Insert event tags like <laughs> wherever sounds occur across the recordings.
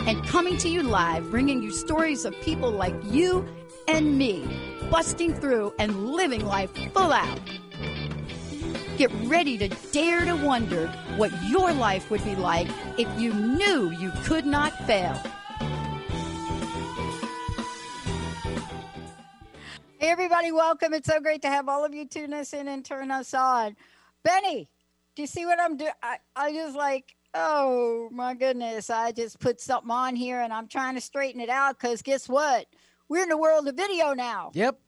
and coming to you live, bringing you stories of people like you and me, busting through and living life full out. Get ready to dare to wonder what your life would be like if you knew you could not fail. Hey, everybody, welcome. It's so great to have all of you tune us in and turn us on. Benny, do you see what I'm doing? I, just like, oh my goodness, I just put something on here and I'm trying to straighten it out because guess what? We're in the world of video now. Yep.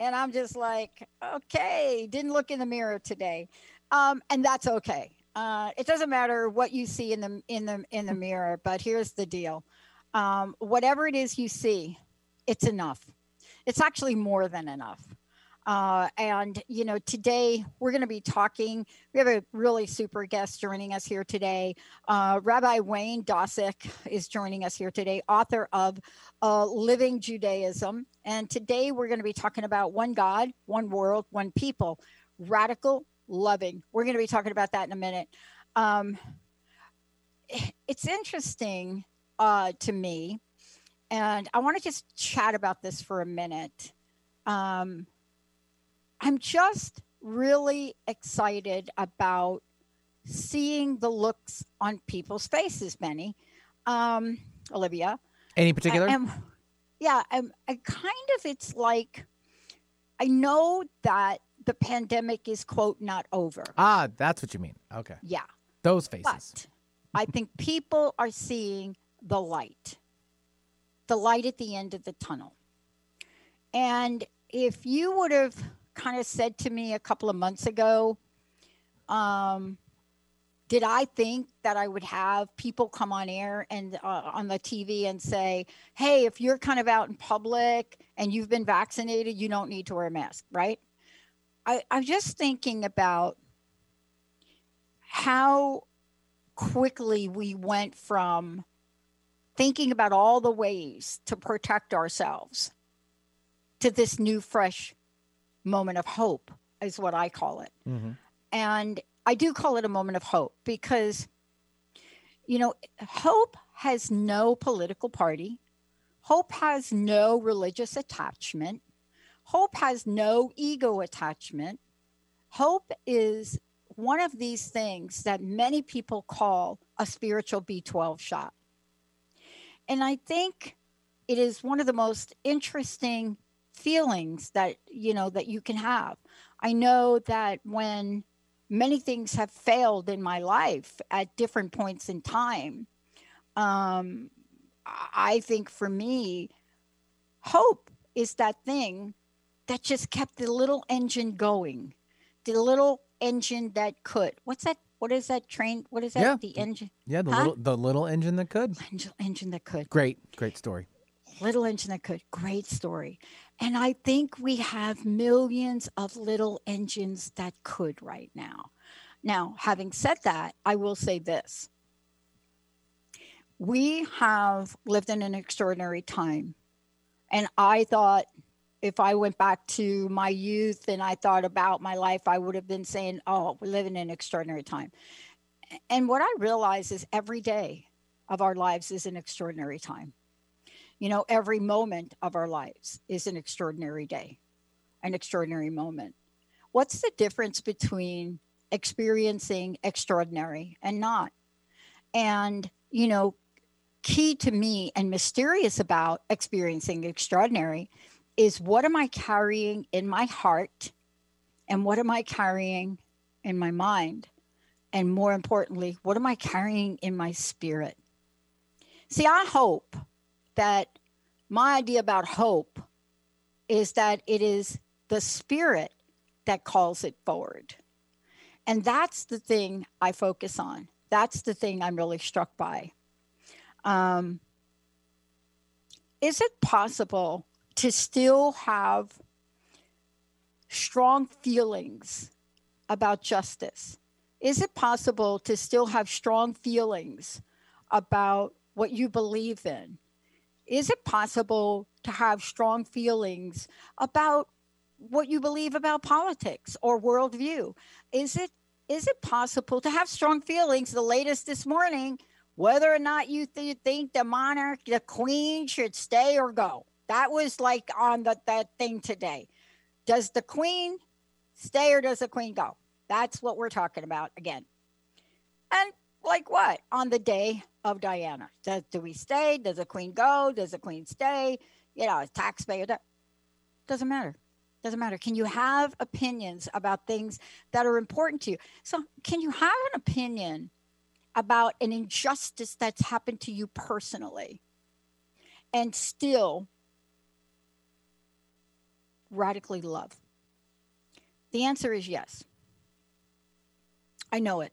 And I'm just like, okay, didn't look in the mirror today. Um, and that's okay. Uh, it doesn't matter what you see in the in the in the mirror, but here's the deal. Um, whatever it is you see, it's enough. It's actually more than enough. Uh, and, you know, today we're going to be talking. We have a really super guest joining us here today. Uh, Rabbi Wayne Dosick is joining us here today, author of uh, Living Judaism. And today we're going to be talking about one God, one world, one people, radical loving. We're going to be talking about that in a minute. Um, it's interesting uh, to me, and I want to just chat about this for a minute. Um, I'm just really excited about seeing the looks on people's faces, Benny. Um, Olivia. Any particular? I am, yeah, I'm, I kind of, it's like, I know that the pandemic is, quote, not over. Ah, that's what you mean. Okay. Yeah. Those faces. But I think people are seeing the light, the light at the end of the tunnel. And if you would have kind of said to me a couple of months ago, um, did I think that I would have people come on air and uh, on the TV and say, hey, if you're kind of out in public and you've been vaccinated, you don't need to wear a mask, right? I, I'm just thinking about how quickly we went from thinking about all the ways to protect ourselves to this new, fresh moment of hope, is what I call it. Mm-hmm. And I do call it a moment of hope because, you know, hope has no political party, hope has no religious attachment, hope has no ego attachment. Hope is one of these things that many people call a spiritual B12 shot. And I think it is one of the most interesting feelings that you know that you can have i know that when many things have failed in my life at different points in time um, i think for me hope is that thing that just kept the little engine going the little engine that could what's that what is that train what is that Yeah. the engine Yeah, the Huh? little the little engine that could. engine, engine that could Great, great story. Little Engine That Could. Great story. And I think we have millions of little engines that could right now. Now, having said that, I will say this. We have lived in an extraordinary time. And I thought if I went back to my youth and I thought about my life, I would have been saying, oh, we live in an extraordinary time. And what I realize is every day of our lives is an extraordinary time you know, every moment of our lives is an extraordinary day, an extraordinary moment. What's the difference between experiencing extraordinary and not? And, you know, key to me and mysterious about experiencing extraordinary is what am I carrying in my heart and what am I carrying in my mind? And more importantly, what am I carrying in my spirit? See, I hope that my idea about hope is that it is the spirit that calls it forward. And that's the thing I focus on. That's the thing I'm really struck by. Um, is it possible to still have strong feelings about justice? Is it possible to still have strong feelings about what you believe in? Is it possible to have strong feelings about what you believe about politics or worldview? Is it is it possible to have strong feelings? The latest this morning, whether or not you th- think the monarch, the queen, should stay or go. That was like on the that thing today. Does the queen stay or does the queen go? That's what we're talking about again. And like what? On the day of Diana. Does, do we stay? Does the queen go? Does the queen stay? You know, taxpayer. Doesn't matter. Doesn't matter. Can you have opinions about things that are important to you? So, can you have an opinion about an injustice that's happened to you personally and still radically love? The answer is yes. I know it.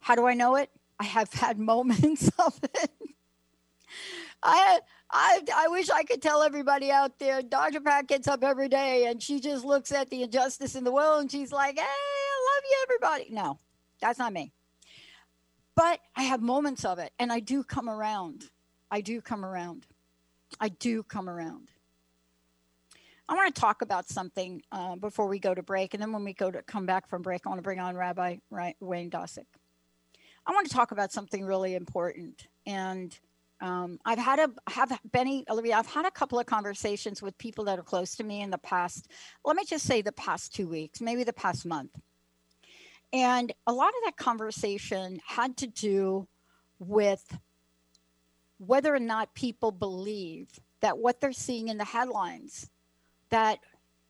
How do I know it? I have had moments <laughs> of it. I I I wish I could tell everybody out there. Dr. Pat gets up every day and she just looks at the injustice in the world and she's like, "Hey, I love you, everybody." No, that's not me. But I have moments of it, and I do come around. I do come around. I do come around. I want to talk about something uh, before we go to break, and then when we go to come back from break, I want to bring on Rabbi Wayne Dosick. I want to talk about something really important, and um, I've had a have Benny Olivia. I've had a couple of conversations with people that are close to me in the past. Let me just say the past two weeks, maybe the past month, and a lot of that conversation had to do with whether or not people believe that what they're seeing in the headlines that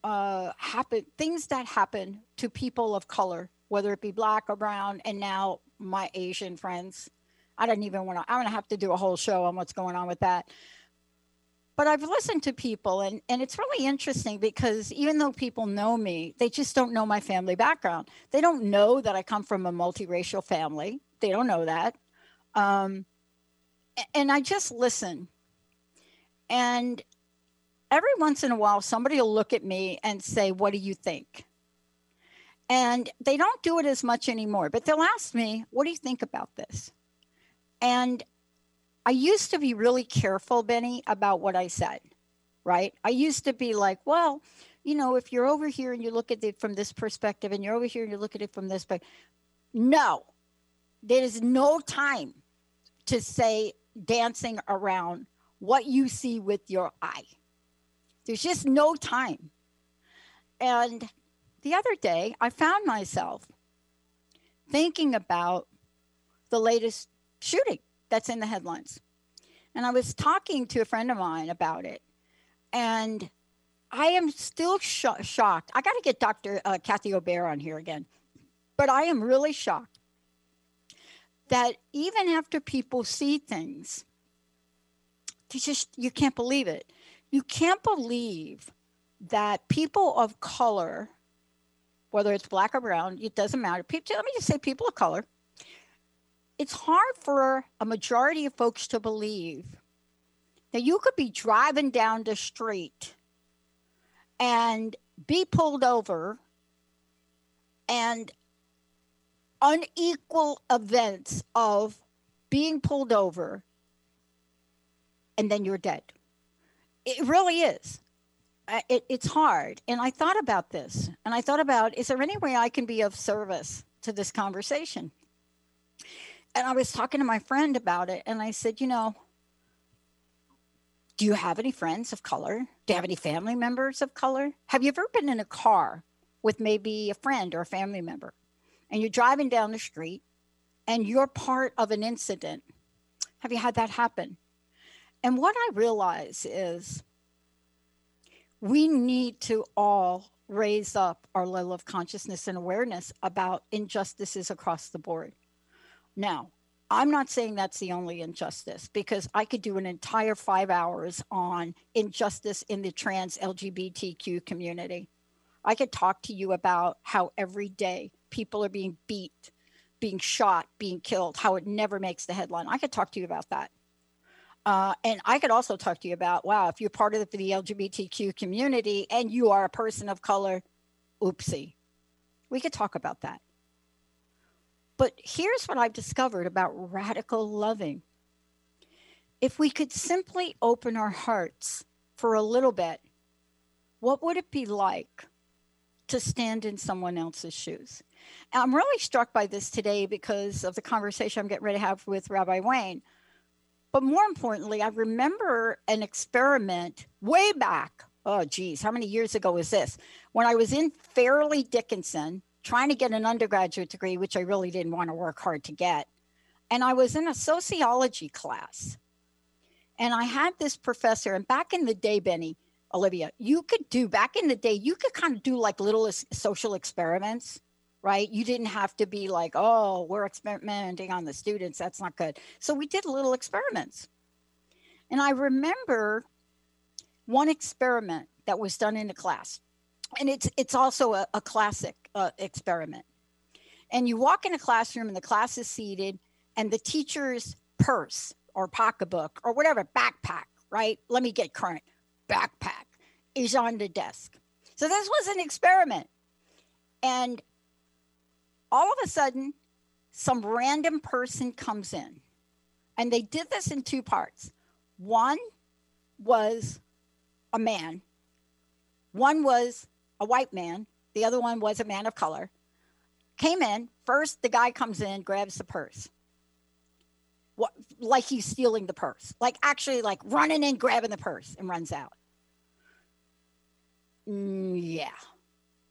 uh, happen things that happen to people of color, whether it be black or brown, and now my Asian friends I don't even want to, I'm going to have to do a whole show on what's going on with that. But I've listened to people, and, and it's really interesting because even though people know me, they just don't know my family background. They don't know that I come from a multiracial family. They don't know that. Um, and I just listen. And every once in a while, somebody will look at me and say, What do you think? And they don't do it as much anymore, but they'll ask me, What do you think about this? And I used to be really careful, Benny, about what I said, right? I used to be like, well, you know, if you're over here and you look at it from this perspective and you're over here and you look at it from this, but no, there is no time to say dancing around what you see with your eye. There's just no time. And the other day, I found myself thinking about the latest shooting that's in the headlines. And I was talking to a friend of mine about it. And I am still sh- shocked. I got to get Dr. Uh, Kathy Obear on here again. But I am really shocked that even after people see things, they just, you can't believe it. You can't believe that people of color, whether it's black or brown, it doesn't matter. People, let me just say people of color, it's hard for a majority of folks to believe that you could be driving down the street and be pulled over and unequal events of being pulled over and then you're dead. It really is. It, it's hard. And I thought about this and I thought about is there any way I can be of service to this conversation? and I was talking to my friend about it, and I said, you know, do you have any friends of color? Do you have any family members of color? Have you ever been in a car with maybe a friend or a family member, and you're driving down the street, and you're part of an incident? Have you had that happen? And what I realize is we need to all raise up our level of consciousness and awareness about injustices across the board. Now, I'm not saying that's the only injustice because I could do an entire five hours on injustice in the trans LGBTQ community. I could talk to you about how every day people are being beat, being shot, being killed, how it never makes the headline. I could talk to you about that. Uh, and I could also talk to you about wow, if you're part of the LGBTQ community and you are a person of color, oopsie. We could talk about that. But here's what I've discovered about radical loving. If we could simply open our hearts for a little bit, what would it be like to stand in someone else's shoes? I'm really struck by this today because of the conversation I'm getting ready to have with Rabbi Wayne. But more importantly, I remember an experiment way back. Oh, geez, how many years ago was this? When I was in Fairleigh Dickinson trying to get an undergraduate degree, which I really didn't want to work hard to get. And I was in a sociology class. And I had this professor, and back in the day, Benny, Olivia, you could do back in the day, you could kind of do like little social experiments, right? You didn't have to be like, oh, we're experimenting on the students. That's not good. So we did little experiments. And I remember one experiment that was done in the class. And it's it's also a, a classic uh, experiment. And you walk in a classroom and the class is seated and the teacher's purse or pocketbook or whatever, backpack, right? Let me get current. Backpack is on the desk. So this was an experiment. And all of a sudden, some random person comes in. And they did this in two parts. One was a man, one was a white man, the other one was a man of color. Came in, first the guy comes in, grabs the purse what, like he's stealing the purse, like actually like running in, grabbing the purse and runs out. Mm, yeah.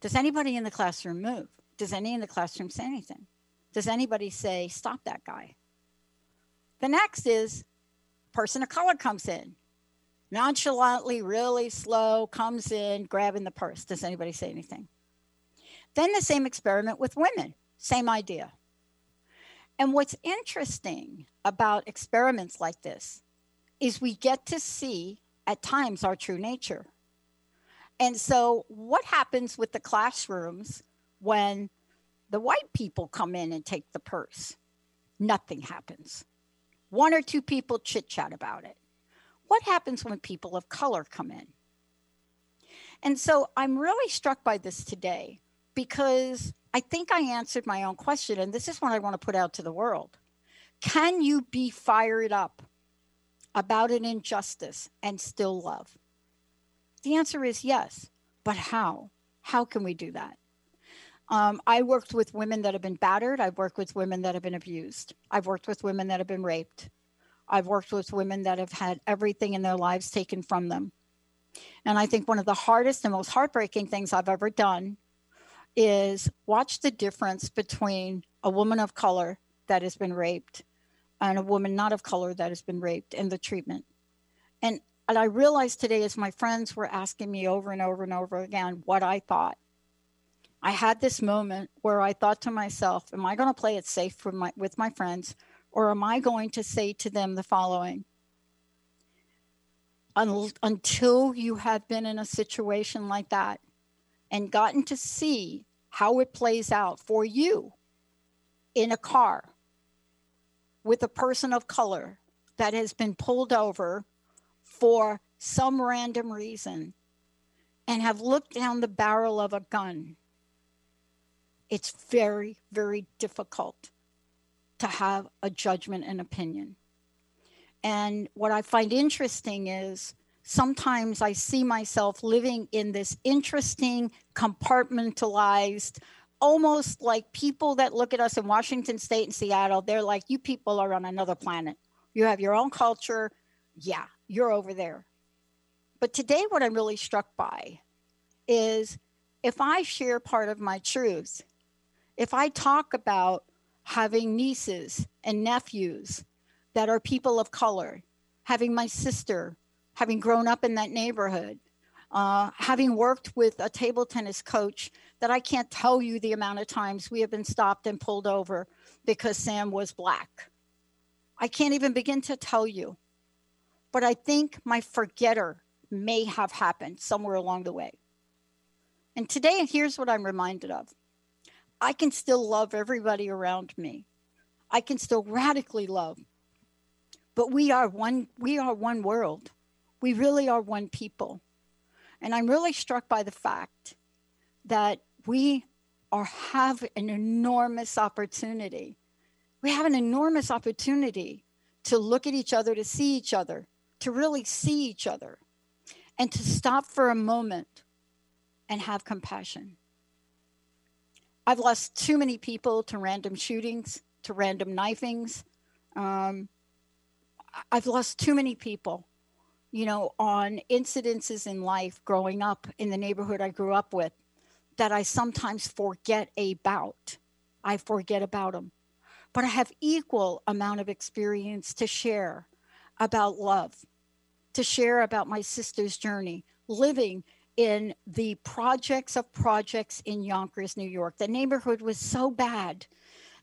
Does anybody in the classroom move? Does any in the classroom say anything? Does anybody say, stop that guy? The next is person of color comes in, nonchalantly, really slow, comes in, grabbing the purse. Does anybody say anything? Then the same experiment with women, same idea. And what's interesting about experiments like this is we get to see at times our true nature. And so, what happens with the classrooms when the white people come in and take the purse? Nothing happens. One or two people chit chat about it. What happens when people of color come in? And so, I'm really struck by this today because I think I answered my own question, and this is what I want to put out to the world. Can you be fired up about an injustice and still love? The answer is yes, but how? How can we do that? Um, I worked with women that have been battered. I've worked with women that have been abused. I've worked with women that have been raped. I've worked with women that have had everything in their lives taken from them. And I think one of the hardest and most heartbreaking things I've ever done is watch the difference between a woman of color that has been raped and a woman not of color that has been raped and the treatment. And, and I realized today as my friends were asking me over and over and over again what I thought. I had this moment where I thought to myself, am I going to play it safe with my, with my friends or am I going to say to them the following? until you have been in a situation like that, and gotten to see how it plays out for you in a car with a person of color that has been pulled over for some random reason and have looked down the barrel of a gun, it's very, very difficult to have a judgment and opinion. And what I find interesting is sometimes I see myself living in this interesting, compartmentalized, almost like people that look at us in Washington State and Seattle, they're like, you people are on another planet. You have your own culture. Yeah, you're over there. But today, what I'm really struck by is if I share part of my truth, if I talk about having nieces and nephews that are people of color, having my sister having grown up in that neighborhood, uh, having worked with a table tennis coach, that I can't tell you the amount of times we have been stopped and pulled over because Sam was black. I can't even begin to tell you. But I think my forgetter may have happened somewhere along the way. And today, here's what I'm reminded of I can still love everybody around me. I can still radically love but we are one we are one world. We really are one people. And I'm really struck by the fact that we are have an enormous opportunity. We have an enormous opportunity to look at each other, to see each other, to really see each other, and to stop for a moment and have compassion. I've lost too many people to random shootings, to random knifings. Um, I've lost too many people, you know, on incidences in life growing up in the neighborhood I grew up with that I sometimes forget about. I forget about them. But I have equal amount of experience to share about love, to share about my sister's journey, living in the projects of projects in Yonkers, New York. The neighborhood was so bad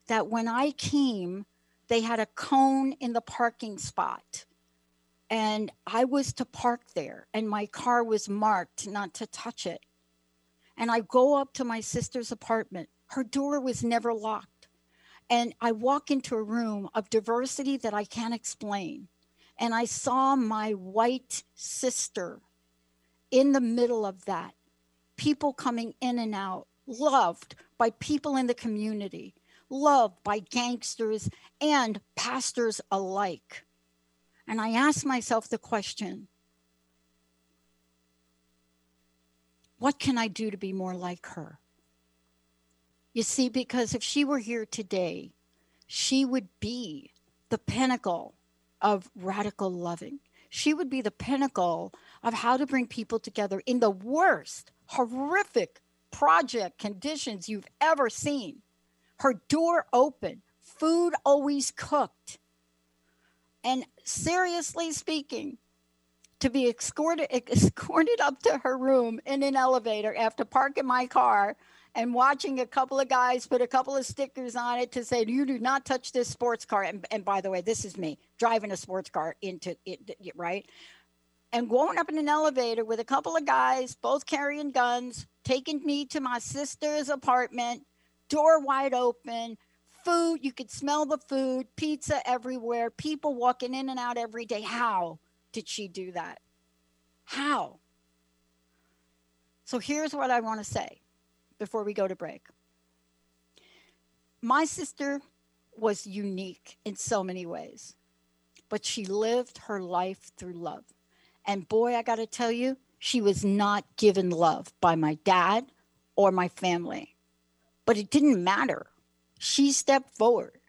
that when I came, they had a cone in the parking spot. And I was to park there, and my car was marked not to touch it. And I go up to my sister's apartment. Her door was never locked. And I walk into a room of diversity that I can't explain. And I saw my white sister in the middle of that, people coming in and out, loved by people in the community, loved by gangsters and pastors alike. And I asked myself the question what can I do to be more like her? You see, because if she were here today, she would be the pinnacle of radical loving. She would be the pinnacle of how to bring people together in the worst, horrific project conditions you've ever seen. Her door open, food always cooked. And seriously speaking, to be escorted <laughs> escorted up to her room in an elevator after parking my car and watching a couple of guys put a couple of stickers on it to say you do not touch this sports car and, and by the way this is me driving a sports car into it right and going up in an elevator with a couple of guys, both carrying guns, taking me to my sister's apartment, door wide open, food, you could smell the food, pizza everywhere, people walking in and out every day. How did she do that? How? So here's what I want to say before we go to break. My sister was unique in so many ways, but she lived her life through love. And boy, I got to tell you, she was not given love by my dad or my family. But it didn't matter. She stepped forward,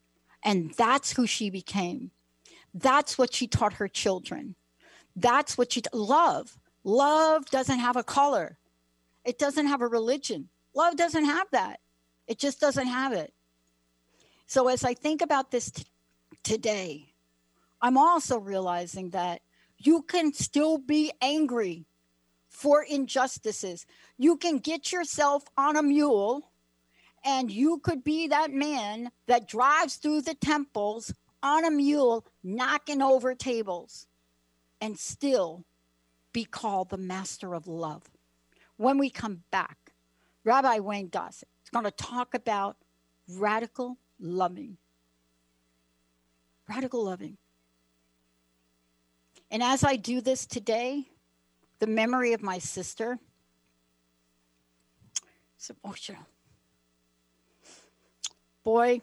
and that's who she became. That's what she taught her children. That's what she t- love. Love doesn't have a color. It doesn't have a religion. Love doesn't have that. It just doesn't have it. So as I think about this t- today, I'm also realizing that you can still be angry for injustices. You can get yourself on a mule and you could be that man that drives through the temples on a mule, knocking over tables, and still be called the master of love. When we come back, Rabbi Wayne Dawson is going to talk about radical loving. Radical loving. And as I do this today, the memory of my sister is oh, emotional. Boy,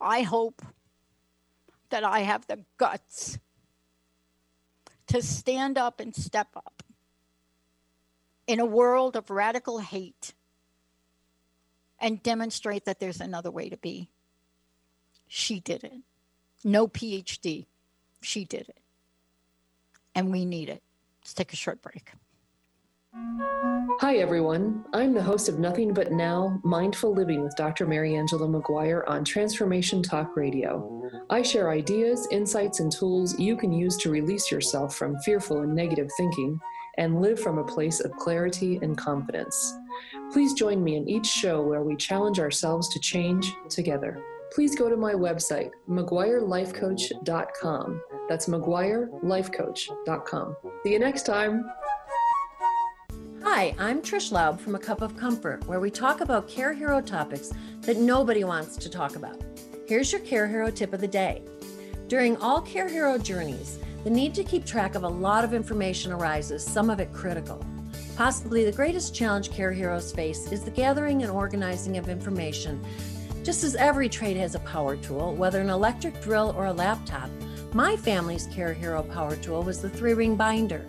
I hope that I have the guts to stand up and step up in a world of radical hate and demonstrate that there's another way to be. She did it no PhD. She did it. And we need it. Let's take a short break. Hi, everyone. I'm the host of Nothing But Now Mindful Living with Dr. Mariangela McGuire on Transformation Talk Radio. I share ideas, insights, and tools you can use to release yourself from fearful and negative thinking and live from a place of clarity and confidence. Please join me in each show where we challenge ourselves to change together please go to my website, McGuireLifeCoach.com. That's McGuireLifeCoach.com. See you next time. Hi, I'm Trish Laub from A Cup of Comfort, where we talk about care hero topics that nobody wants to talk about. Here's your Care Hero tip of the day. During all Care Hero journeys, the need to keep track of a lot of information arises, some of it critical. Possibly the greatest challenge Care Heroes face is the gathering and organizing of information. Just as every trade has a power tool, whether an electric drill or a laptop, my family's Care Hero power tool was the three ring binder.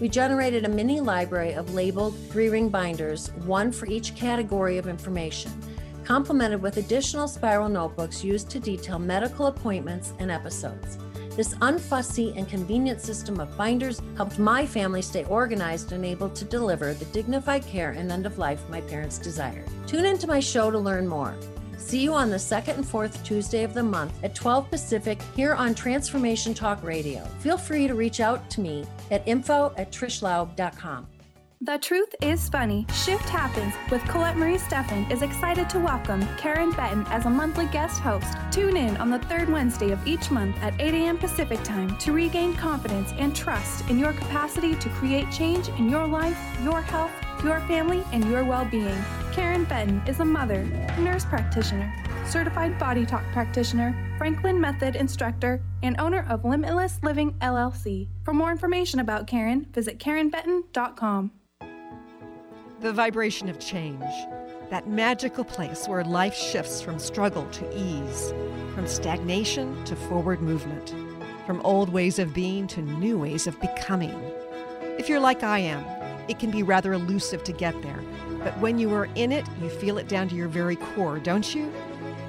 We generated a mini library of labeled three ring binders, one for each category of information, complemented with additional spiral notebooks used to detail medical appointments and episodes. This unfussy and convenient system of binders helped my family stay organized and able to deliver the dignified care and end of life my parents desired. Tune into my show to learn more. See you on the second and fourth Tuesday of the month at 12 Pacific here on Transformation Talk Radio. Feel free to reach out to me at info at trishlaub.com. The Truth is Funny Shift Happens with Colette Marie Steffen is excited to welcome Karen Benton as a monthly guest host. Tune in on the third Wednesday of each month at 8 a.m. Pacific Time to regain confidence and trust in your capacity to create change in your life, your health, your family, and your well being. Karen Benton is a mother, nurse practitioner, certified body talk practitioner, Franklin Method instructor, and owner of Limitless Living LLC. For more information about Karen, visit KarenBenton.com. The vibration of change, that magical place where life shifts from struggle to ease, from stagnation to forward movement, from old ways of being to new ways of becoming. If you're like I am, it can be rather elusive to get there, but when you are in it, you feel it down to your very core, don't you?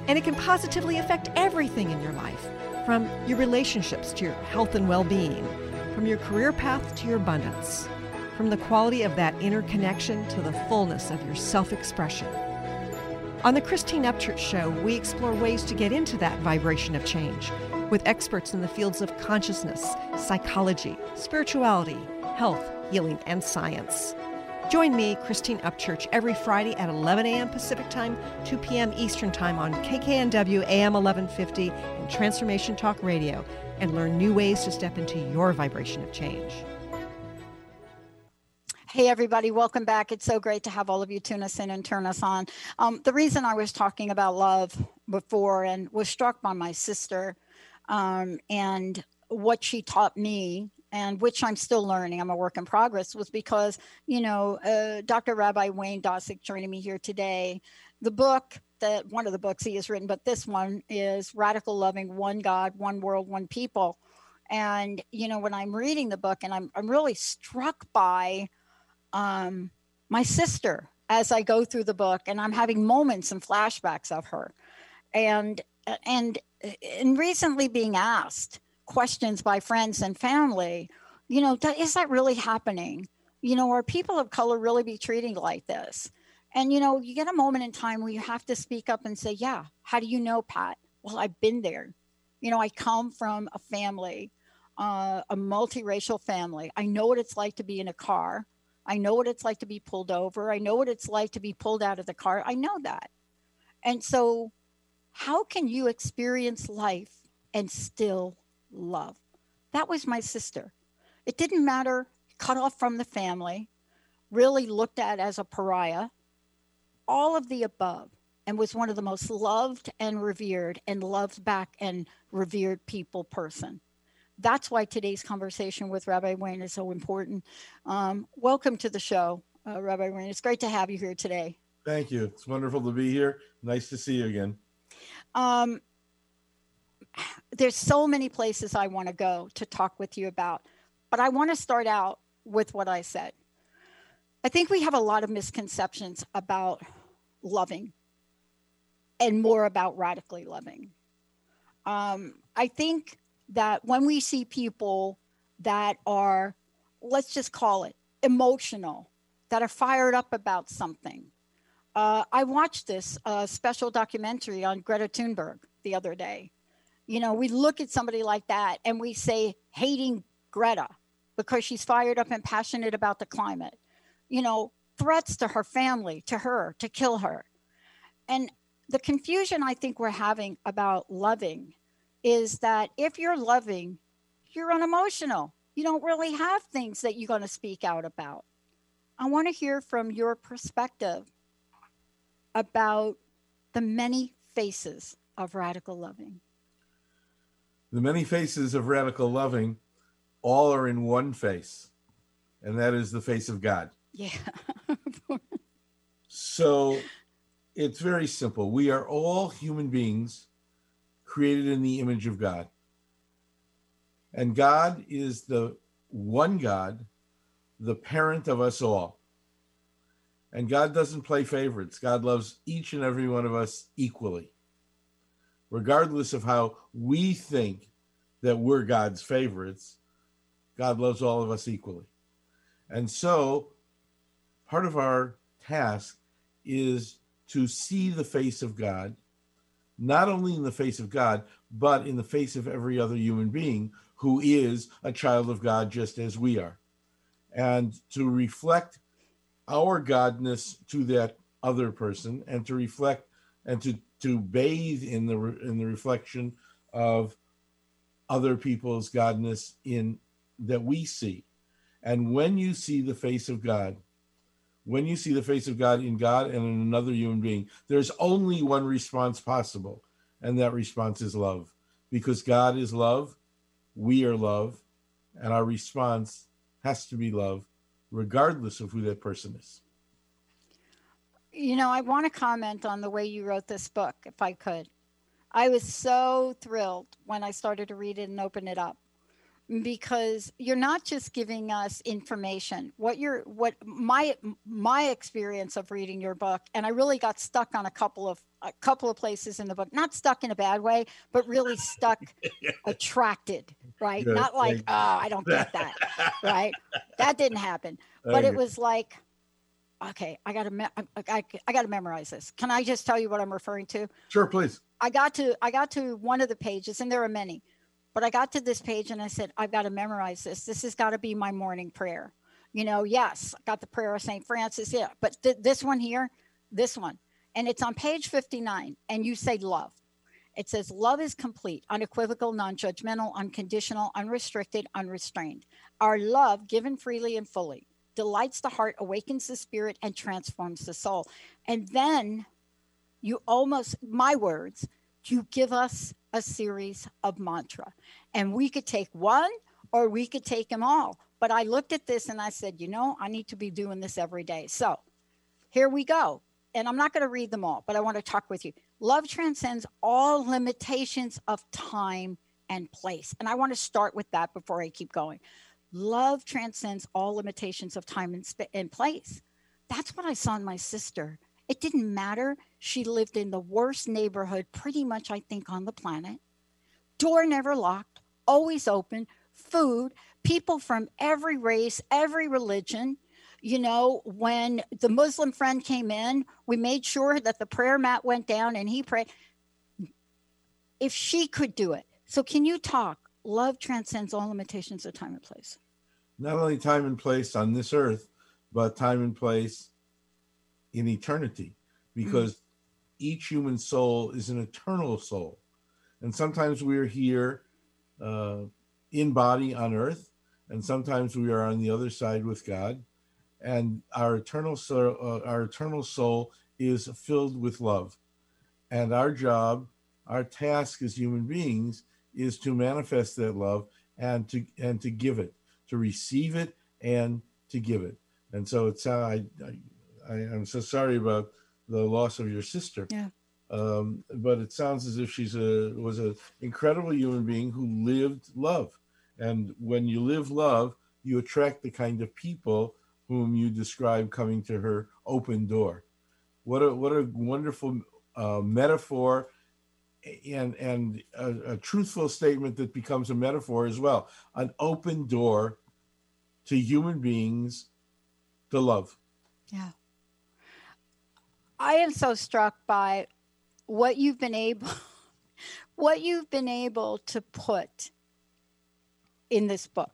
And it can positively affect everything in your life, from your relationships to your health and well being, from your career path to your abundance from the quality of that inner connection to the fullness of your self expression. On the Christine Upchurch Show, we explore ways to get into that vibration of change with experts in the fields of consciousness, psychology, spirituality, health, healing, and science. Join me, Christine Upchurch, every Friday at 11 a.m. Pacific Time, 2 p.m. Eastern Time on KKNW AM 1150 and Transformation Talk Radio, and learn new ways to step into your vibration of change. Hey, everybody, welcome back. It's so great to have all of you tune us in and turn us on. Um, the reason I was talking about love before and was struck by my sister um, and what she taught me, and which I'm still learning, I'm a work in progress, was because, you know, uh, Dr. Rabbi Wayne Dosick joining me here today. The book that one of the books he has written, but this one is Radical Loving One God, One World, One People. And, you know, when I'm reading the book and I'm, I'm really struck by, um, my sister as I go through the book, and I'm having moments and flashbacks of her, and and and recently being asked questions by friends and family, you know, is that really happening? You know, are people of color really be treating like this? And you know, you get a moment in time where you have to speak up and say, "Yeah, how do you know, Pat?" Well, I've been there. You know, I come from a family, uh, a multiracial family. I know what it's like to be in a car I know what it's like to be pulled over. I know what it's like to be pulled out of the car. I know that. And so, how can you experience life and still love? That was my sister. It didn't matter, cut off from the family, really looked at as a pariah, all of the above, and was one of the most loved and revered and loved back and revered people person that's why today's conversation with Rabbi Wayne is so important. Um, welcome to the show, uh, Rabbi Wayne. It's great to have you here today. Thank you. It's wonderful to be here. Nice to see you again. Um, there's so many places I want to go to talk with you about, but I want to start out with what I said. I think we have a lot of misconceptions about loving and more about radically loving. Um, I think that when we see people that are, let's just call it emotional, that are fired up about something. Uh, I watched this uh, special documentary on Greta Thunberg the other day. You know, we look at somebody like that and we say, hating Greta because she's fired up and passionate about the climate. You know, threats to her family, to her, to kill her. And the confusion I think we're having about loving is that if you're loving, you're unemotional. You don't really have things that you're going to speak out about. I want to hear from your perspective about the many faces of radical loving? The many faces of radical loving all are in one face, and that is the face of God. Yeah. <laughs> so it's very simple. We are all human beings created in the image of God. And God is the one God, the parent of us all. And God doesn't play favorites. God loves each and every one of us equally, regardless of how we think that we're God's favorites. God loves all of us equally. And so, part of our task is to see the face of God, not only in the face of God, but in the face of every other human being who is a child of God just as we are. And to reflect our godness to that other person and to reflect and to to bathe in the in the reflection of other people's godness in that we see and when you see the face of god when you see the face of god in god and in another human being there's only one response possible and that response is love because god is love we are love and our response has to be love regardless of who that person is. You know, I want to comment on the way you wrote this book, if I could. I was so thrilled when I started to read it and open it up because you're not just giving us information. What you're what my my experience of reading your book and i really got stuck on a couple of a couple of places in the book. Not stuck in a bad way but really stuck <laughs> attracted right? Good, not like oh <laughs> i don't get that right? That didn't happen. <laughs> But it was like okay i gotta me- I, I, I gotta memorize this can i just tell you what i'm referring to sure please i got to i got to one of the pages and there are many but I got to this page and I said, I've got to memorize this. This has got to be my morning prayer. You know, yes, I got the prayer of St. Francis, yeah, but th- this one here, this one, and it's on page 59, and you say love. It says, Love is complete, unequivocal, non judgmental, unconditional, unrestricted, unrestrained. Our love, given freely and fully, delights the heart, awakens the spirit, and transforms the soul. And then you almost, my words, you give us a series of mantra. And we could take one or we could take them all. But I looked at this and I said, you know, I need to be doing this every day. So here we go. And I'm not going to read them all, but I want to talk with you. Love transcends all limitations of time and place. And I want to start with that before I keep going. Love transcends all limitations of time and, sp- and place. That's what I saw in my sister. It didn't matter. She lived in the worst neighborhood, pretty much, I think, on the planet. Door never locked, always open, food, people from every race, every religion. You know, when the Muslim friend came in, we made sure that the prayer mat went down and he prayed. If she could do it. So, can you talk? Love transcends all limitations of time and place. Not only time and place on this earth, but time and place in eternity because mm-hmm. each human soul is an eternal soul. And sometimes we are here uh, in body on earth, and sometimes we are on the other side with God. And our eternal soul, uh, our eternal soul is filled with love. And our job, our task as human beings is to manifest that love and to and to give it, to receive it and to give it. And so it's uh, I, I I, am so sorry about the loss of your sister. Yeah. Um, but it sounds as if she's a was an incredible human being who lived love, and when you live love, you attract the kind of people whom you describe coming to her open door. What a what a wonderful uh, metaphor, and and a, a truthful statement that becomes a metaphor as well. An open door to human beings to love. Yeah. I am so struck by what you've been able <laughs> what you've been able to put in this book.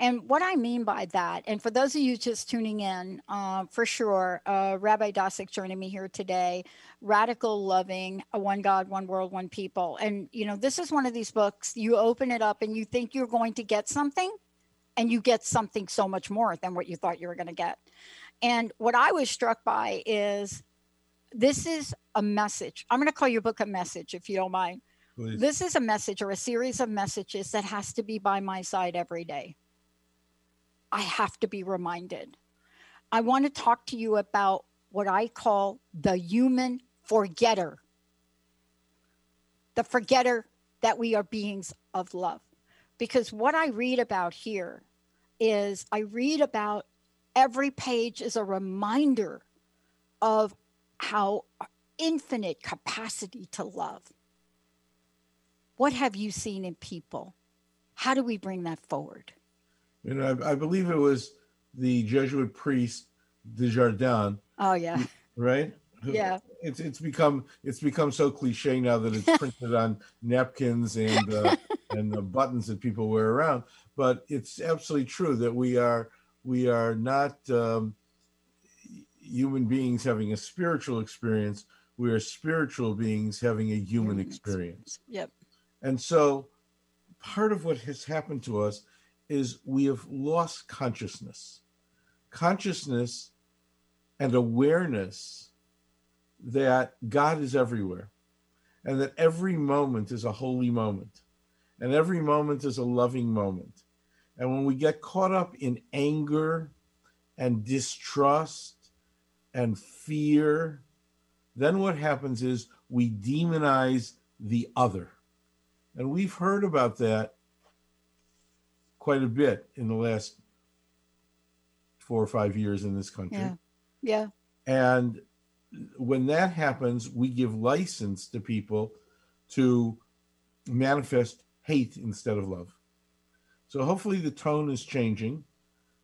And what I mean by that, and for those of you just tuning in, uh, for sure, uh, Rabbi Dosick joining me here today, Radical Loving, a One God, One World, One People. And, you know, this is one of these books, you open it up and you think you're going to get something, and you get something so much more than what you thought you were going to get. And what I was struck by is this is a message. I'm going to call your book a message, if you don't mind. Please. This is a message or a series of messages that has to be by my side every day. I have to be reminded. I want to talk to you about what I call the human forgetter. The forgetter that we are beings of love. Because what I read about here is I read about every page is a reminder of how infinite capacity to love. What have you seen in people? How do we bring that forward? You know, I, I believe it was the Jesuit priest de Chardin, Oh yeah, right? Yeah, It's it's become it's become so cliche now that it's printed on napkins and uh, <laughs> and the buttons that people wear around. But it's absolutely true that we are we are not um, human beings having a spiritual experience. We are spiritual beings having a human Human experience. yep, And so part of what has happened to us is we have lost consciousness. Consciousness and awareness that God is everywhere and that every moment is a holy moment and every moment is a loving moment. And when we get caught up in anger and distrust and fear, then what happens is we demonize the other. And we've heard about that quite a bit in the last four or five years in this country. yeah, yeah, And when that happens, we give license to people to manifest hate instead of love. So hopefully the tone is changing,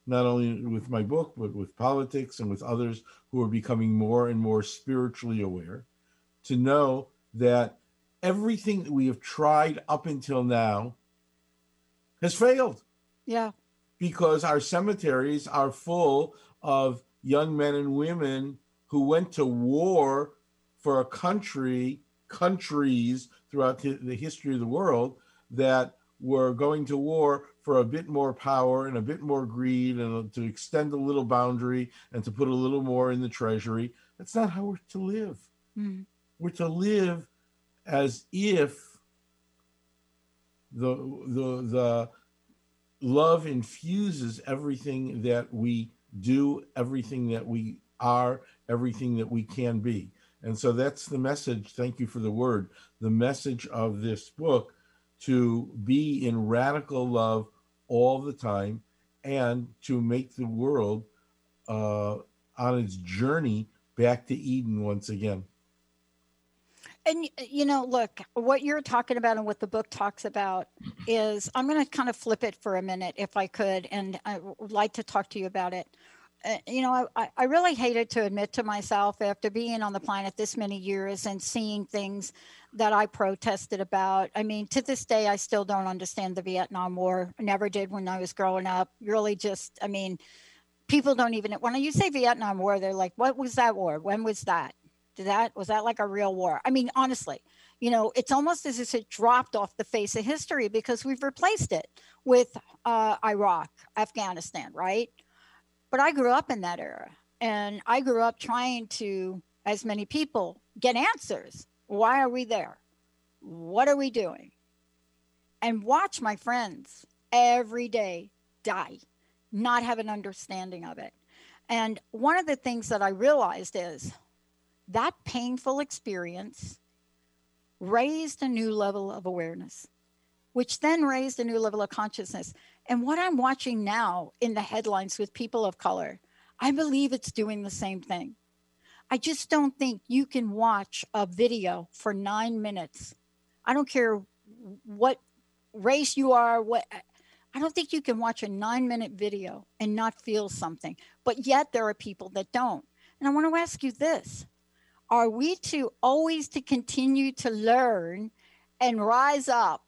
not only with my book, but with politics and with others who are becoming more and more spiritually aware to know that everything that we have tried up until now has failed yeah, because our cemeteries are full of young men and women who went to war for a country, countries throughout the history of the world that were going to war for a bit more power and a bit more greed and to extend a little boundary and to put a little more in the treasury. That's not how we're to live. Mm. We're to live as if the the the love infuses everything that we do, everything that we are, everything that we can be. And so that's the message. Thank you for the word. The message of this book to be in radical love all the time and to make the world uh, on its journey back to Eden once again. And you know, look, what you're talking about and what the book talks about is I'm going to kind of flip it for a minute, if I could, and I would like to talk to you about it. Uh, you know, I, I really hated to admit to myself after being on the planet this many years and seeing things that I protested about. I mean, to this day, I still don't understand the Vietnam War. Never did when I was growing up. Really, just, I mean, people don't even, when you say Vietnam War, they're like, what was that war? When was that? Did that, was that like a real war? I mean, honestly, you know, it's almost as if it dropped off the face of history because we've replaced it with uh, Iraq, Afghanistan, right? But I grew up in that era and I grew up trying to, as many people, get answers. Why are we there? What are we doing? And watch my friends every day die, not have an understanding of it. And one of the things that I realized is that painful experience raised a new level of awareness, which then raised a new level of consciousness. And what I'm watching now in the headlines with people of color, I believe it's doing the same thing. I just don't think you can watch a video for nine minutes. I don't care what race you are, what I don't think you can watch a nine minute video and not feel something. But yet there are people that don't. And I want to ask you this are we to always to continue to learn and rise up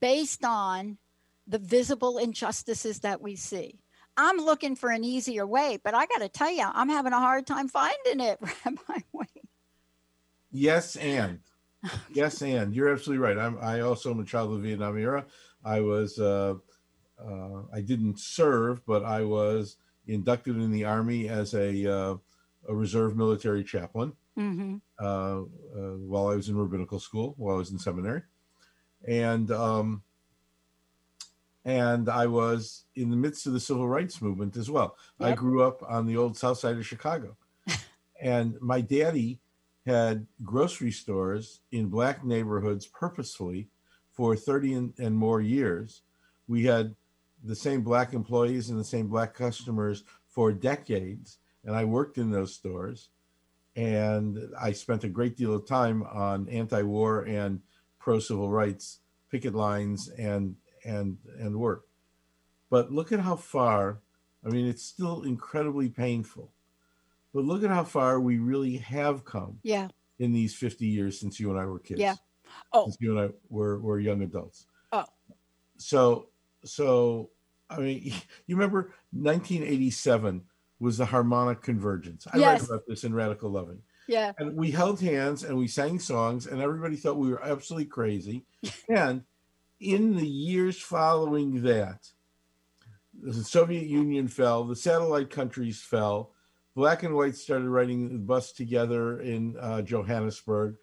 based on the visible injustices that we see i'm looking for an easier way but i got to tell you i'm having a hard time finding it <laughs> rabbi wayne Yes, and yes, and you're absolutely right. I'm. I also am a child of the Vietnam era. I was. Uh, uh, I didn't serve, but I was inducted in the army as a uh, a reserve military chaplain, Mm-hmm. uh, uh, while I was in rabbinical school, while I was in seminary, and um, and I was in the midst of the civil rights movement as well. I grew up on the old South Side of Chicago, <laughs> and my daddy had grocery stores in black neighborhoods purposefully for 30 and, and more years. We had the same black employees and the same black customers for decades, and I worked in those stores and I spent a great deal of time on anti-war and pro-civil rights picket lines and and and work. But look at how far. I mean, it's still incredibly painful, but look at how far we really have come Yeah. in these 50 years since you and I were kids. Yeah. Oh. Since you and I were were young adults. Oh. So so I mean, <laughs> you remember 1987 was the harmonic convergence. I Yes. write about this in Radical Loving. Yeah. And we held hands and we sang songs, and everybody thought we were absolutely crazy. <laughs> and in the years following that, the Soviet Union fell, the satellite countries fell, black and white started riding the bus together in uh, Johannesburg.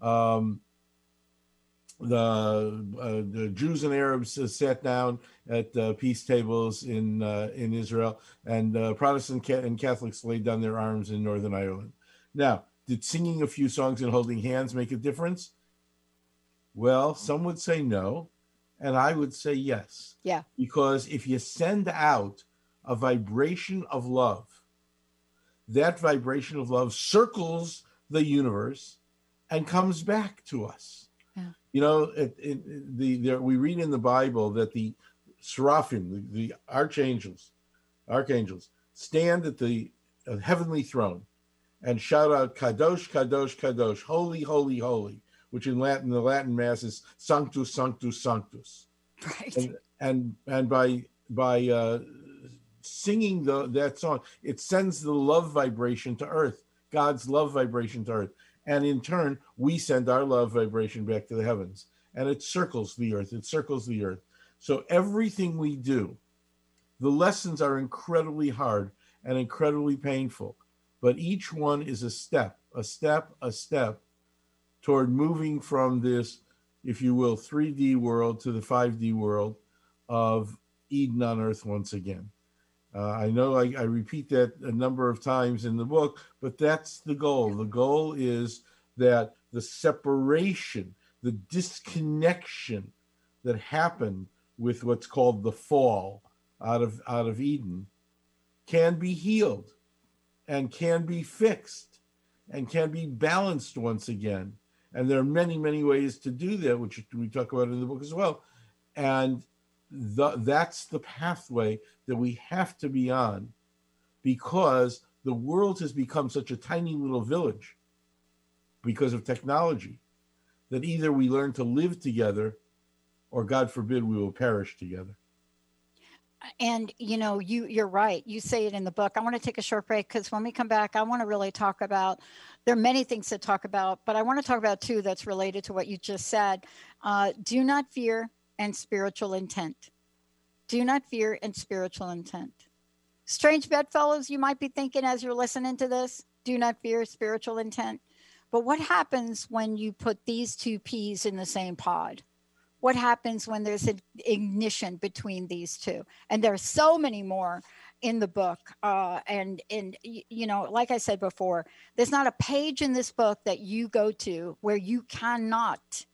Um, the, uh, the Jews and Arabs uh, sat down at uh, peace tables in uh, in Israel, and uh, Protestant and Catholics laid down their arms in Northern Ireland. Now, did singing a few songs and holding hands make a difference? Well, some would say no, and I would say yes. Yeah. Because if you send out a vibration of love, that vibration of love circles the universe and comes back to us. Yeah. You know, it, it, the there, we read in the Bible that the seraphim, the, the archangels, archangels, stand at the uh, heavenly throne and shout out "Kadosh, Kadosh, Kadosh, Holy, Holy, Holy," which in Latin, the Latin Mass is "Sanctus, Sanctus, Sanctus." Right. and and and by by uh, singing the that song, it sends the love vibration to Earth, God's love vibration to Earth, and in turn, we send our love vibration back to the heavens, and it circles the Earth. It circles the Earth. So everything we do, the lessons are incredibly hard and incredibly painful, but each one is a step, a step, a step toward moving from this if you will, 3D world to the 5D world of Eden on Earth once again. Uh, I know I, I repeat that a number of times in the book, but that's the goal. The goal is that the separation, the disconnection that happened with what's called the fall out of out of Eden can be healed and can be fixed and can be balanced once again and there are many many ways to do that which we talk about in the book as well and the, that's the pathway that we have to be on because the world has become such a tiny little village because of technology that either we learn to live together or god forbid we will perish together. And you know you you're right. You say it in the book. I want to take a short break because when we come back i want to really talk about there are many things to talk about but i want to talk about two that's related to what you just said. Uh, do not fear and spiritual intent. Do not fear and spiritual intent. Strange bedfellows you might be thinking as you're listening to this do not fear spiritual intent. But what happens when you put these two peas in the same pod? What happens when there's an ignition between these two? And there's so many more in the book uh, and and you know like i said before there's not a page in this book that you go to where you cannot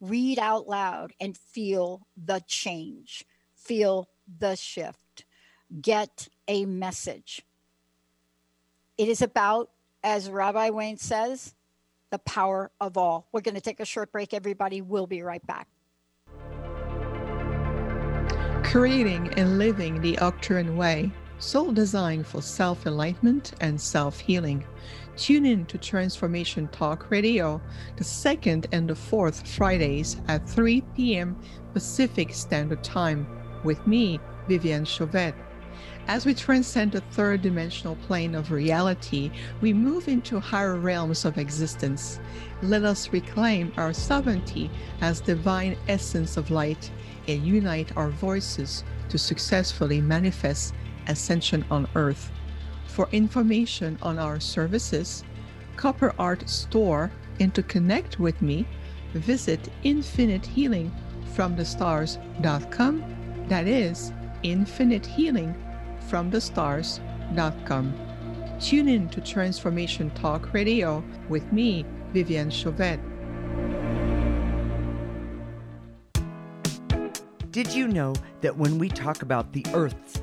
read out loud and feel the change feel the shift get a message. It is about as rabbi wayne says the power of all. We're going to take a short break everybody. We'll be right back. Creating and living the Arcturian way, soul designed for self enlightenment and self healing. Tune in to Transformation Talk Radio the second and the fourth Fridays at 3 p.m. Pacific Standard Time with me, Vivienne Chauvet. As we transcend the third dimensional plane of reality, we move into higher realms of existence. Let us reclaim our sovereignty as divine essence of light and unite our voices to successfully manifest ascension on earth. For information on our services, Copper Art store and to connect with me, visit infinitehealingfromthestars.com. That is infinitehealingfromthestars.com. Tune in to Transformation Talk Radio with me, Vivian Chauvet. Did you know that when we talk about the Earth's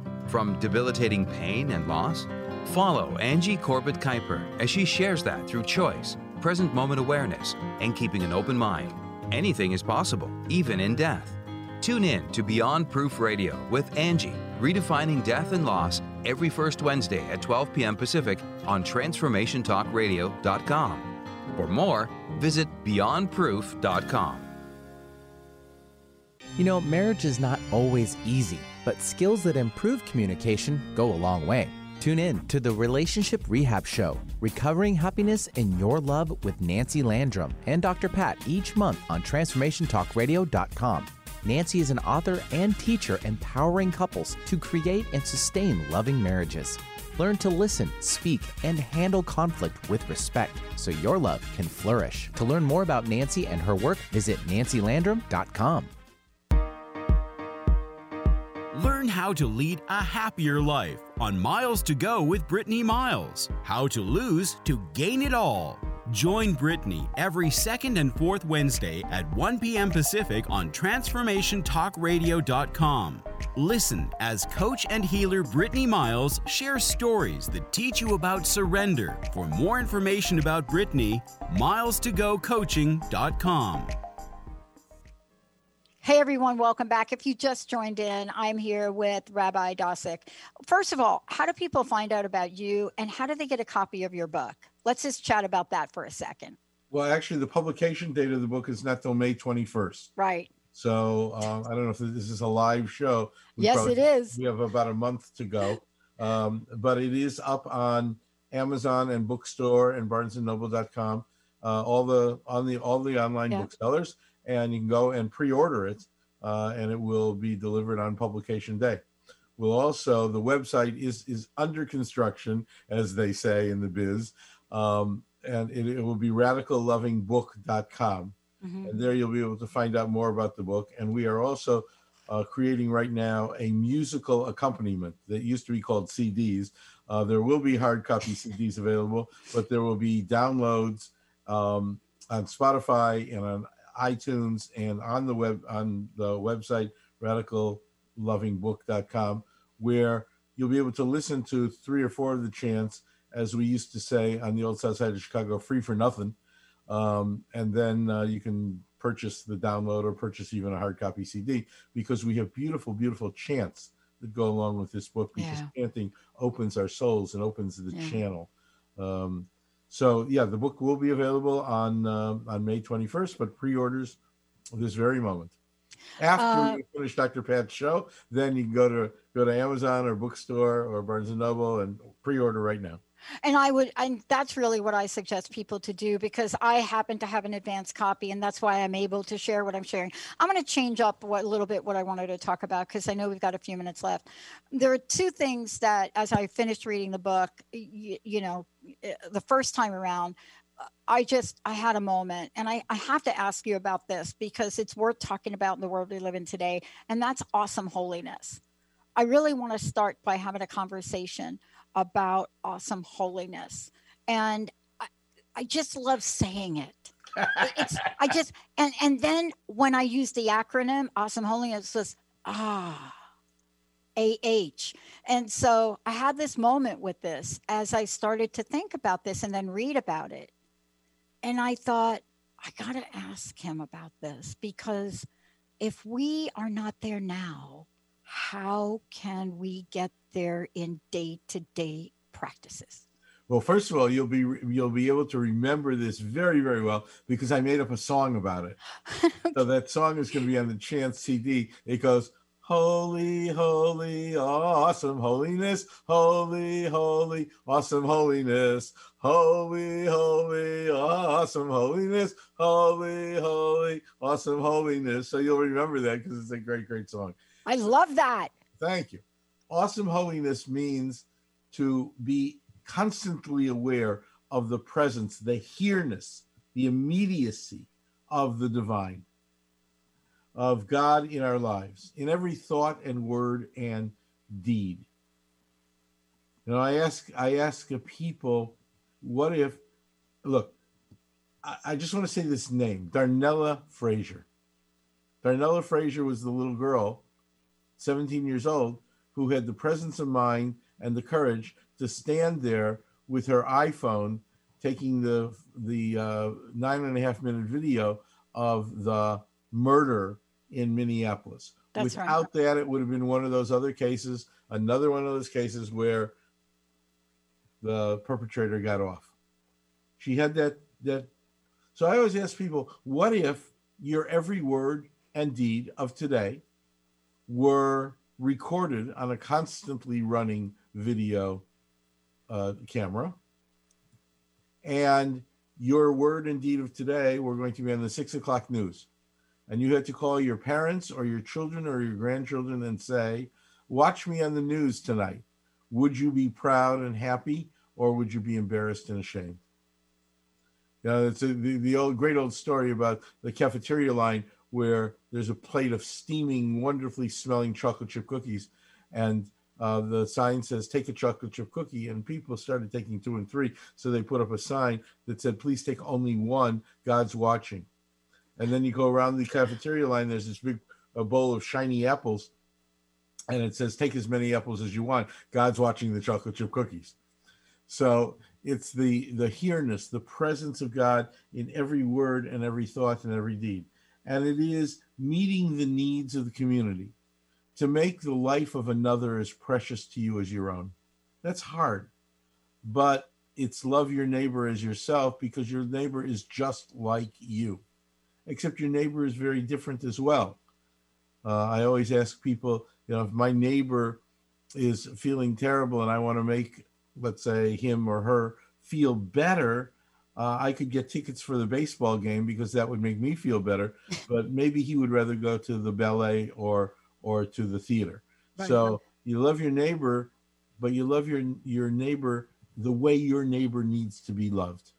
From debilitating pain and loss? Follow Angie Corbett Kuiper as she shares that through choice, present moment awareness, and keeping an open mind. Anything is possible, even in death. Tune in to Beyond Proof Radio with Angie, redefining death and loss every first Wednesday at 12 p.m. Pacific on TransformationTalkRadio.com. For more, visit BeyondProof.com. You know, marriage is not always easy, but skills that improve communication go a long way. Tune in to the Relationship Rehab Show, Recovering Happiness in Your Love with Nancy Landrum and Dr. Pat each month on TransformationTalkRadio.com. Nancy is an author and teacher empowering couples to create and sustain loving marriages. Learn to listen, speak, and handle conflict with respect so your love can flourish. To learn more about Nancy and her work, visit nancylandrum.com. Learn how to lead a happier life on Miles to Go with Brittany Miles. How to lose to gain it all. Join Brittany every second and fourth Wednesday at 1 p.m. Pacific on TransformationTalkRadio.com. Listen as coach and healer Brittany Miles shares stories that teach you about surrender. For more information about Brittany, milestogocoaching.com. Hey everyone, welcome back. If you just joined in, I'm here with Rabbi Dosick. First of all, how do people find out about you and how do they get a copy of your book? Let's just chat about that for a second. Well, actually, the publication date of the book is not till May 21st. Right. So um, I don't know if this is a live show. We yes, probably, it is. We have about a month to go, um, but it is up on Amazon and Bookstore and BarnesandNoble.com. Uh, all the on the all the online yeah. booksellers and you can go and pre-order it, uh, and it will be delivered on publication day. We'll also the website is is under construction, as they say in the biz, um, and it, it, will be radicallovingbook.com, mm-hmm. and there you'll be able to find out more about the book. And we are also uh, creating right now a musical accompaniment that used to be called CDs. Uh, there will be hard copy CDs available, but there will be downloads um, on Spotify and on iTunes, and on the web on the website radicallovingbook.com, where you'll be able to listen to three or four of the chants, as we used to say on the old South Side of Chicago, free for nothing. Um, and then uh, you can purchase the download or purchase even a hard copy CD because we have beautiful, beautiful chants that go along with this book because yeah. chanting opens our souls and opens the yeah. channel. Um, so yeah, the book will be available on uh, on May 21st, but pre-orders this very moment. After uh, you finish Dr. Pat's show, then you can go to go to Amazon or bookstore or Barnes and Noble and pre-order right now. And I would, and that's really what I suggest people to do because I happen to have an advanced copy, and that's why I'm able to share what I'm sharing. I'm going to change up what, a little bit what I wanted to talk about because I know we've got a few minutes left. There are two things that, as I finished reading the book, you, you know, eh, the first time around, I just I had a moment and I, I have to ask you about this because it's worth talking about in the world we live in today, and that's awesome holiness. I really want to start by having a conversation about awesome holiness. And I, I just love saying it. it's I just and and then when I use the acronym awesome holiness, says ah AH. And so I had this moment with this as I started to think about this and then read about it. And I thought, I got to ask him about this because if we are not there now, how can we get there in day to day practices? Well, first of all, you'll be you'll be able to remember this very very well because I made up a song about it. <laughs> so that song is going to be on the Chants CD. It goes, "Holy, holy, awesome holiness, holy, holy, awesome holiness, holy, holy, awesome holiness, holy, holy, awesome holiness." So you'll remember that because it's a great great song. I love that. Thank you. Awesome holiness means to be constantly aware of the presence, the here-ness, the immediacy of the divine, of God in our lives, in every thought and word and deed. You know, I ask I ask people, what if look, I, I just want to say this name, Darnella Frazier. Darnella Frazier was the little girl, 17 years old, who had the presence of mind and the courage to stand there with her iPhone taking the the uh, nine and a half minute video of the murder in Minneapolis. That's Without right. that, it would have been one of those other cases, another one of those cases where the perpetrator got off. She had that that. So I always ask people, what if your every word and deed of today were recorded on a constantly running video uh, camera. And your word and deed of today were going to be on the six o'clock news. And you had to call your parents or your children or your grandchildren and say, Watch me on the news tonight. Would you be proud and happy or would you be embarrassed and ashamed? You know, it's a, the, the old great old story about the cafeteria line where there's a plate of steaming, wonderfully smelling chocolate chip cookies, and uh, the sign says "Take a chocolate chip cookie," and people started taking two and three, so they put up a sign that said, "Please take only one. God's watching." And then you go around the cafeteria line. There's this big a bowl of shiny apples, and it says, "Take as many apples as you want. God's watching the chocolate chip cookies." So it's the the here-ness, the presence of God in every word and every thought and every deed and it is meeting the needs of the community to make the life of another as precious to you as your own. That's hard, but it's love your neighbor as yourself because your neighbor is just like you, except your neighbor is very different as well. Uh, I always ask people, you know, if my neighbor is feeling terrible and I want to make, let's say, him or her feel better, uh, I could get tickets for the baseball game because that would make me feel better. <laughs> But maybe he would rather go to the ballet or or to the theater. Right. So you love your neighbor, but you love your your neighbor the way your neighbor needs to be loved.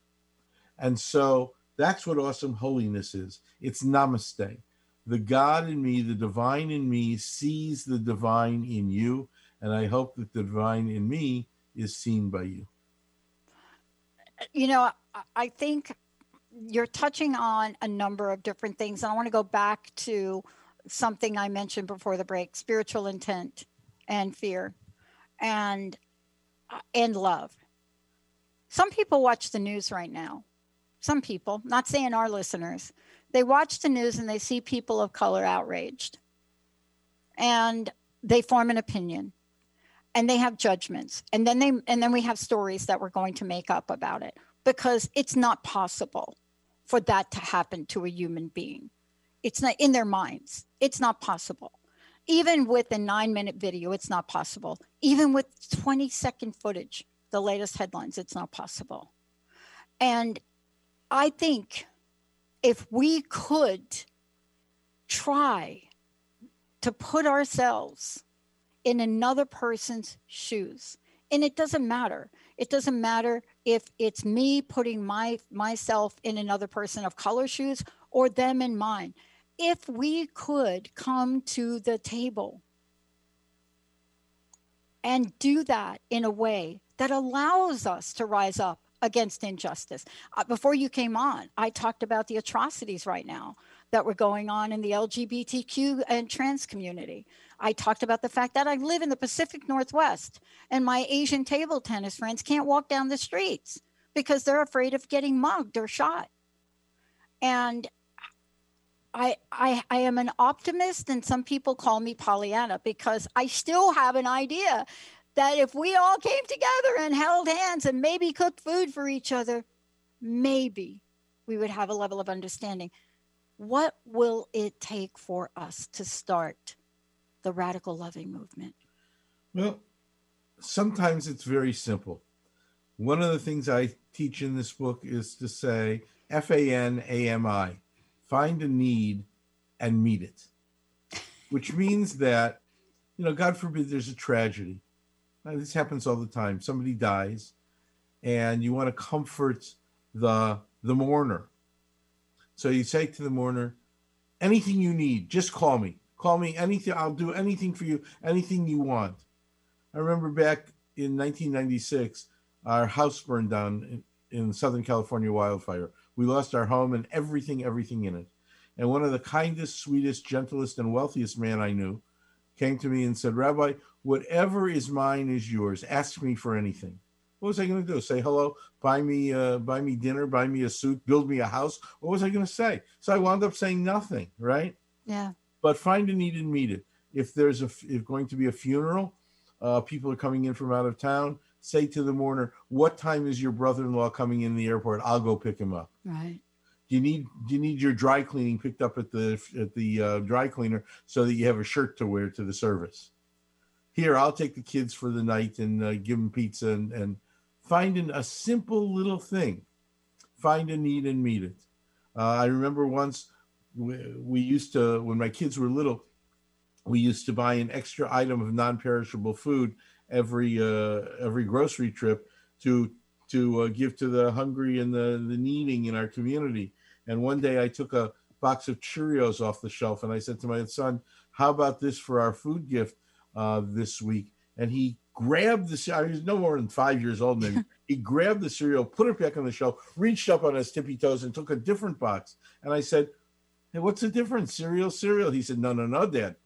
And so that's what awesome holiness is. It's namaste. The God in me, the divine in me, sees the divine in you, and I hope that the divine in me is seen by you. You know, I- think you're touching on a number of different things. And I want to go back to something I mentioned before the break spiritual intent and fear and uh, and love. Some people watch the news right now. Some people, not saying our listeners, they watch the news and they see people of color outraged. And they form an opinion and they have judgments and then they and then we have stories that we're going to make up about it because it's not possible for that to happen to a human being. It's not in their minds it's not possible. Even with a 9 minute video it's not possible. Even with 20 second footage the latest headlines it's not possible. And i think if we could try to put ourselves in another person's shoes and it doesn't matter it doesn't matter if it's me putting my myself in another person of color shoes or them in mine if we could come to the table and do that in a way that allows us to rise up against injustice. Uh, before you came on, I talked about the atrocities right now that were going on in the LGBTQ and trans community. I talked about the fact that I live in the Pacific Northwest and my Asian table tennis friends can't walk down the streets because they're afraid of getting mugged or shot. And I, I I am an optimist and some people call me Pollyanna because I still have an idea that if we all came together and held hands and maybe cooked food for each other, maybe we would have a level of understanding. What will it take for us to start the radical loving movement? Well, sometimes it's very simple. One of the things I teach in this book is to say F A N A M I, find a need and meet it, which means that, you know, God forbid there's a tragedy. Now, this happens all the time. Somebody dies, and you want to comfort the the mourner. So you say to the mourner, anything you need, just call me. Call me anything. I'll do anything for you, anything you want. I remember back in 1996, our house burned down in, in Southern California wildfire. We lost our home and everything, everything in it. And one of the kindest, sweetest, gentlest, and wealthiest man I knew came to me and said, Rabbi, whatever is mine is yours. Ask me for anything. What was I going to do? Say hello, buy me, uh, buy me dinner, buy me a suit, build me a house. What was I going to say? So I wound up saying nothing, right? Yeah. But find a need and meet it. If there's a, if going to be a funeral, uh, people are coming in from out of town. Say to the mourner, "What time is your brother-in-law coming in the airport? I'll go pick him up." Right. Do you need do you need your dry cleaning picked up at the at the uh, dry cleaner so that you have a shirt to wear to the service? Here, I'll take the kids for the night and uh, give them pizza and and finding a simple little thing. Find a need and meet it. Uh, I remember once we, we used to when my kids were little we used to buy an extra item of non-perishable food every uh, every grocery trip to to uh, give to the hungry and the the needing in our community. And one day I took a box of Cheerios off the shelf and I said to my son, "How about this for our food gift uh, this week?" And he grabbed the I was no more than five years old maybe. <laughs> he grabbed the cereal, put it back on the shelf, reached up on his tippy toes, and took a different box. And I said, "Hey, what's the difference? Cereal, cereal." He said, "No, no, no, Dad."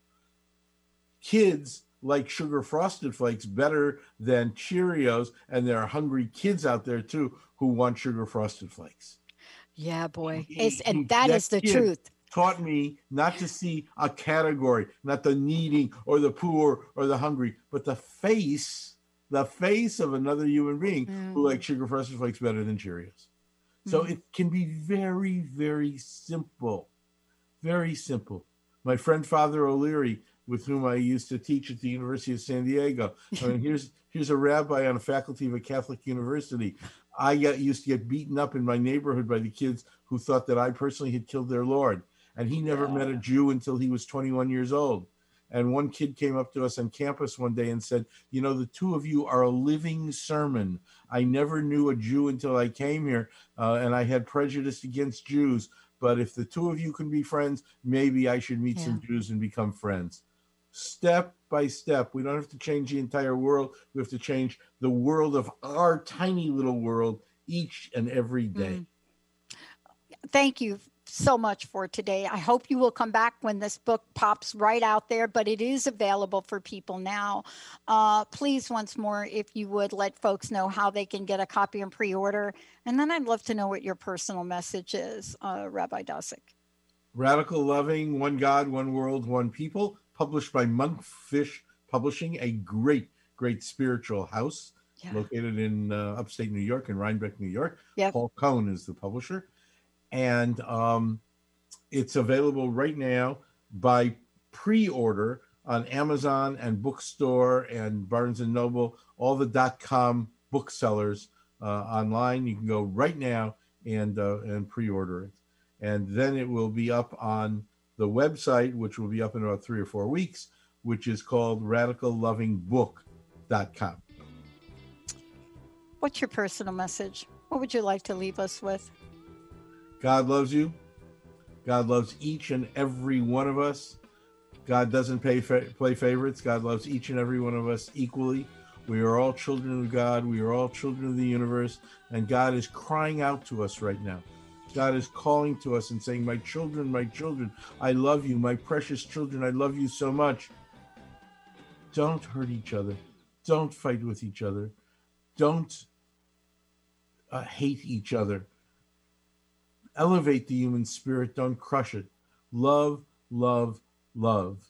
kids like sugar frosted flakes better than Cheerios, and there are hungry kids out there too who want sugar frosted flakes. Yeah, boy. He- It's, and he- that is the truth. Taught me not to see a category, not the needing or the poor or the hungry, but the face, the face of another human being who Mm. likes sugar frosted flakes better than Cheerios. So Mm. it can be very, very simple. Very simple. My friend Father O'Leary, with whom I used to teach at the University of San Diego. I mean, <laughs> here's here's a rabbi on a faculty of a Catholic university. I got, used to get beaten up in my neighborhood by the kids who thought that I personally had killed their Lord. And he never met a Jew until he was 21 years old. And one kid came up to us on campus one day and said, You know, the two of you are a living sermon. I never knew a Jew until I came here, uh, and I had prejudice against Jews. But if the two of you can be friends, maybe I should meet some Jews and become friends. Step by step. We don't have to change the entire world. We have to change the world of our tiny little world each and every day. Mm. Thank you so much for today. I hope you will come back when this book pops right out there, but it is available for people now. Uh, please, once more, if you would let folks know how they can get a copy and pre order. And then I'd love to know what your personal message is, uh, Rabbi Dosick. Radical Loving, One God, One World, One People, published by Monkfish Publishing, a great, great spiritual house Yeah. located in uh, upstate New York, in Rhinebeck, New York. Yep. Paul Cohen is the publisher. And um, it's available right now by pre order on Amazon and Bookstore and Barnes and Noble, all the dot com booksellers uh, online. You can go right now and uh, and pre order it and then it will be up on the website, which will be up in about three or four weeks, which is called radicallovingbook.com. What's your personal message? What would you like to leave us with? God loves you. God loves each and every one of us. God doesn't pay fa- play favorites. God loves each and every one of us equally. We are all children of God. We are all children of the universe. And God is crying out to us right now. God is calling to us and saying, My children, my children, I love you. My precious children, I love you so much. Don't hurt each other. Don't fight with each other. Don't uh, hate each other. Elevate the human spirit. Don't crush it. Love, love, love.